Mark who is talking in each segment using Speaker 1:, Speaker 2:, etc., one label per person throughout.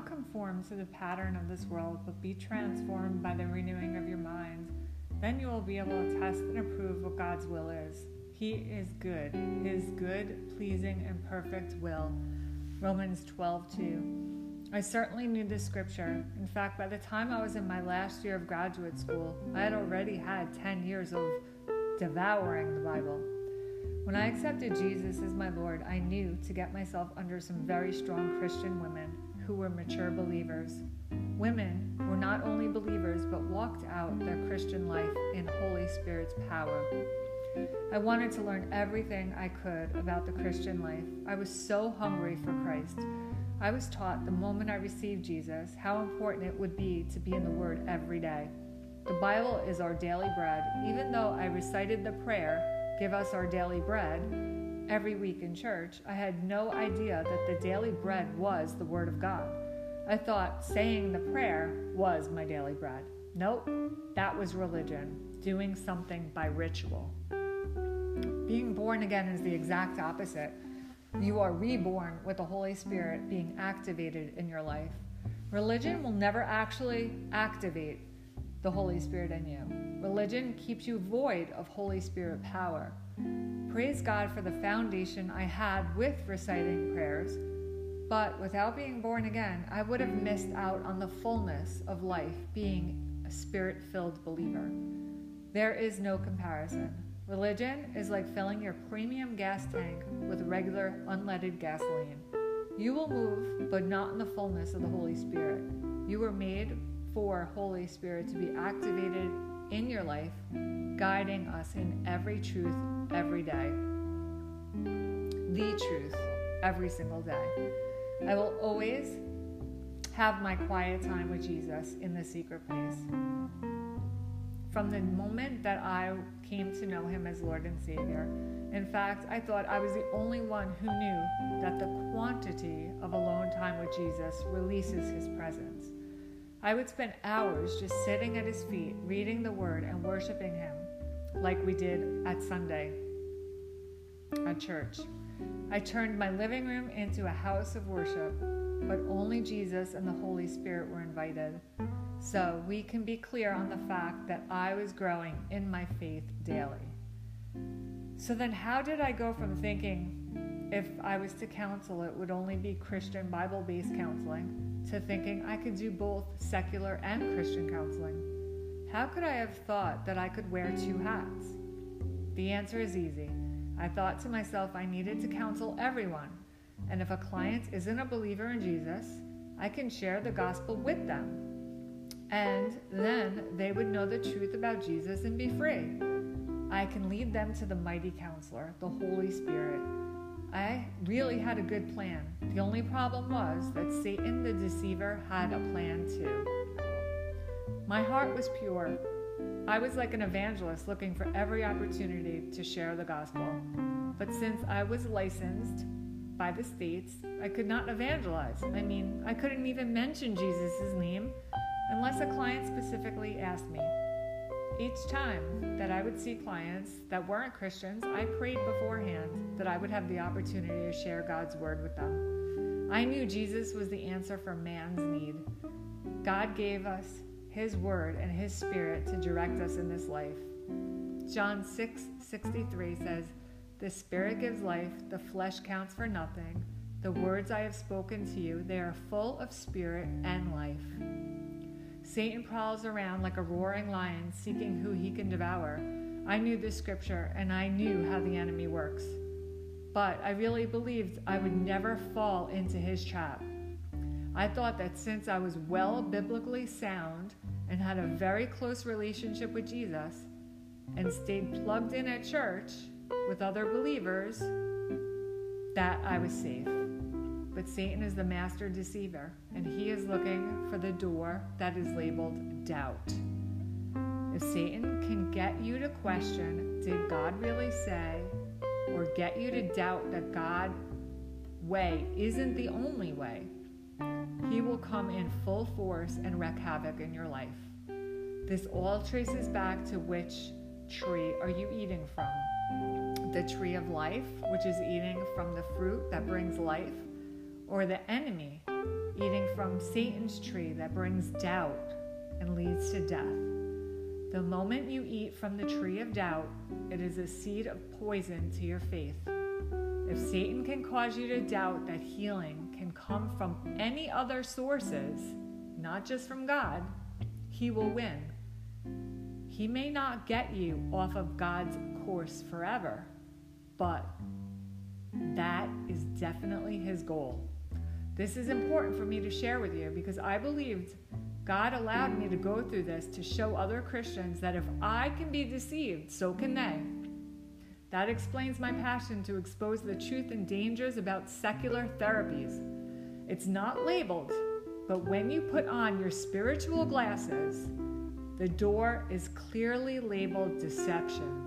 Speaker 1: not conform to the pattern of this world, but be transformed by the renewing of your mind. Then you will be able to test and approve what God's will is. He is good, His good, pleasing, and perfect will. Romans 12 2. I certainly knew this scripture. In fact, by the time I was in my last year of graduate school, I had already had 10 years of devouring the Bible. When I accepted Jesus as my Lord, I knew to get myself under some very strong Christian women who were mature believers. Women who were not only believers but walked out their Christian life in Holy Spirit's power. I wanted to learn everything I could about the Christian life. I was so hungry for Christ. I was taught the moment I received Jesus how important it would be to be in the Word every day. The Bible is our daily bread. Even though I recited the prayer, Give us our daily bread, every week in church, I had no idea that the daily bread was the Word of God. I thought saying the prayer was my daily bread. Nope, that was religion, doing something by ritual. Being born again is the exact opposite. You are reborn with the Holy Spirit being activated in your life. Religion will never actually activate the Holy Spirit in you. Religion keeps you void of Holy Spirit power. Praise God for the foundation I had with reciting prayers, but without being born again, I would have missed out on the fullness of life being a spirit filled believer. There is no comparison. Religion is like filling your premium gas tank with regular unleaded gasoline. You will move, but not in the fullness of the Holy Spirit. You were made for Holy Spirit to be activated in your life, guiding us in every truth every day. The truth every single day. I will always have my quiet time with Jesus in the secret place. From the moment that I came to know him as Lord and Savior, in fact, I thought I was the only one who knew that the quantity of alone time with Jesus releases his presence. I would spend hours just sitting at his feet, reading the word and worshiping him, like we did at Sunday at church. I turned my living room into a house of worship, but only Jesus and the Holy Spirit were invited. So we can be clear on the fact that I was growing in my faith daily. So then, how did I go from thinking if I was to counsel, it would only be Christian Bible based counseling? to thinking I could do both secular and Christian counseling. How could I have thought that I could wear two hats? The answer is easy. I thought to myself I needed to counsel everyone, and if a client isn't a believer in Jesus, I can share the gospel with them. And then they would know the truth about Jesus and be free. I can lead them to the mighty counselor, the Holy Spirit, I really had a good plan. The only problem was that Satan the deceiver had a plan too. My heart was pure. I was like an evangelist looking for every opportunity to share the gospel. But since I was licensed by the states, I could not evangelize. I mean, I couldn't even mention Jesus' name unless a client specifically asked me. Each time that I would see clients that weren't Christians, I prayed beforehand that I would have the opportunity to share God's word with them. I knew Jesus was the answer for man's need. God gave us his word and his spirit to direct us in this life. John 6 63 says, The spirit gives life, the flesh counts for nothing. The words I have spoken to you, they are full of spirit and life. Satan prowls around like a roaring lion seeking who he can devour. I knew this scripture and I knew how the enemy works. But I really believed I would never fall into his trap. I thought that since I was well biblically sound and had a very close relationship with Jesus and stayed plugged in at church with other believers, that I was safe. But Satan is the master deceiver, and he is looking for the door that is labeled doubt. If Satan can get you to question, did God really say, or get you to doubt that God way isn't the only way, he will come in full force and wreak havoc in your life. This all traces back to which tree are you eating from? The tree of life, which is eating from the fruit that brings life, or the enemy, eating from Satan's tree that brings doubt and leads to death. The moment you eat from the tree of doubt, it is a seed of poison to your faith. If Satan can cause you to doubt that healing can come from any other sources, not just from God, he will win. He may not get you off of God's course forever, but that is definitely his goal. This is important for me to share with you because I believed God allowed me to go through this to show other Christians that if I can be deceived, so can they. That explains my passion to expose the truth and dangers about secular therapies. It's not labeled, but when you put on your spiritual glasses, the door is clearly labeled deception.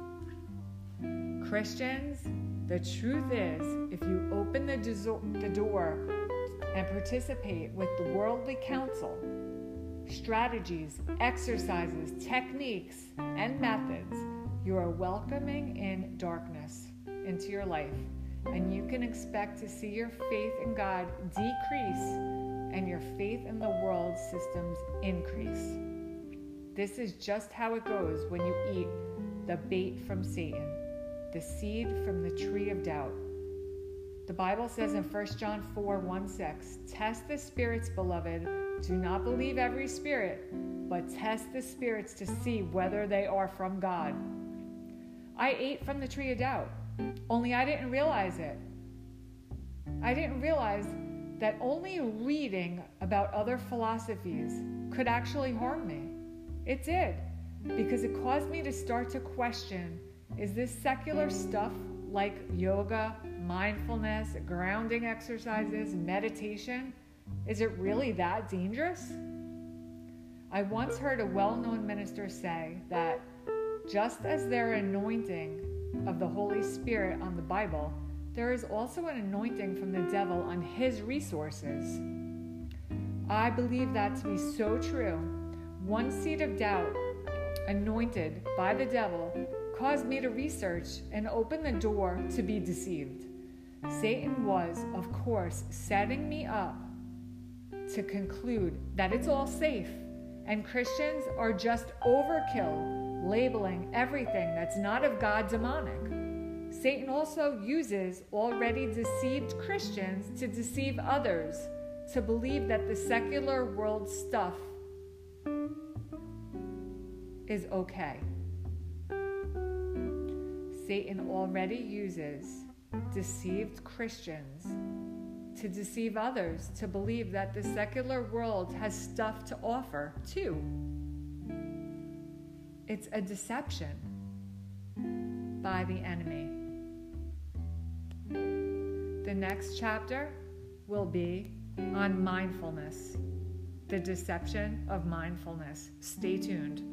Speaker 1: Christians, the truth is, if you open the, the door and participate with the worldly counsel, strategies, exercises, techniques, and methods, you are welcoming in darkness into your life. And you can expect to see your faith in God decrease and your faith in the world systems increase. This is just how it goes when you eat the bait from Satan, the seed from the tree of doubt. The Bible says in 1 John 4 1 6, Test the spirits, beloved. Do not believe every spirit, but test the spirits to see whether they are from God. I ate from the tree of doubt, only I didn't realize it. I didn't realize that only reading about other philosophies could actually harm me. It did, because it caused me to start to question is this secular stuff like yoga, mindfulness, grounding exercises, meditation, is it really that dangerous? I once heard a well known minister say that just as there anointing of the Holy Spirit on the Bible, there is also an anointing from the devil on his resources. I believe that to be so true. One seed of doubt, anointed by the devil, caused me to research and open the door to be deceived. Satan was, of course, setting me up to conclude that it's all safe and Christians are just overkill, labeling everything that's not of God demonic. Satan also uses already deceived Christians to deceive others to believe that the secular world stuff is okay. Satan already uses deceived Christians to deceive others to believe that the secular world has stuff to offer too. It's a deception by the enemy. The next chapter will be on mindfulness, the deception of mindfulness. Stay tuned.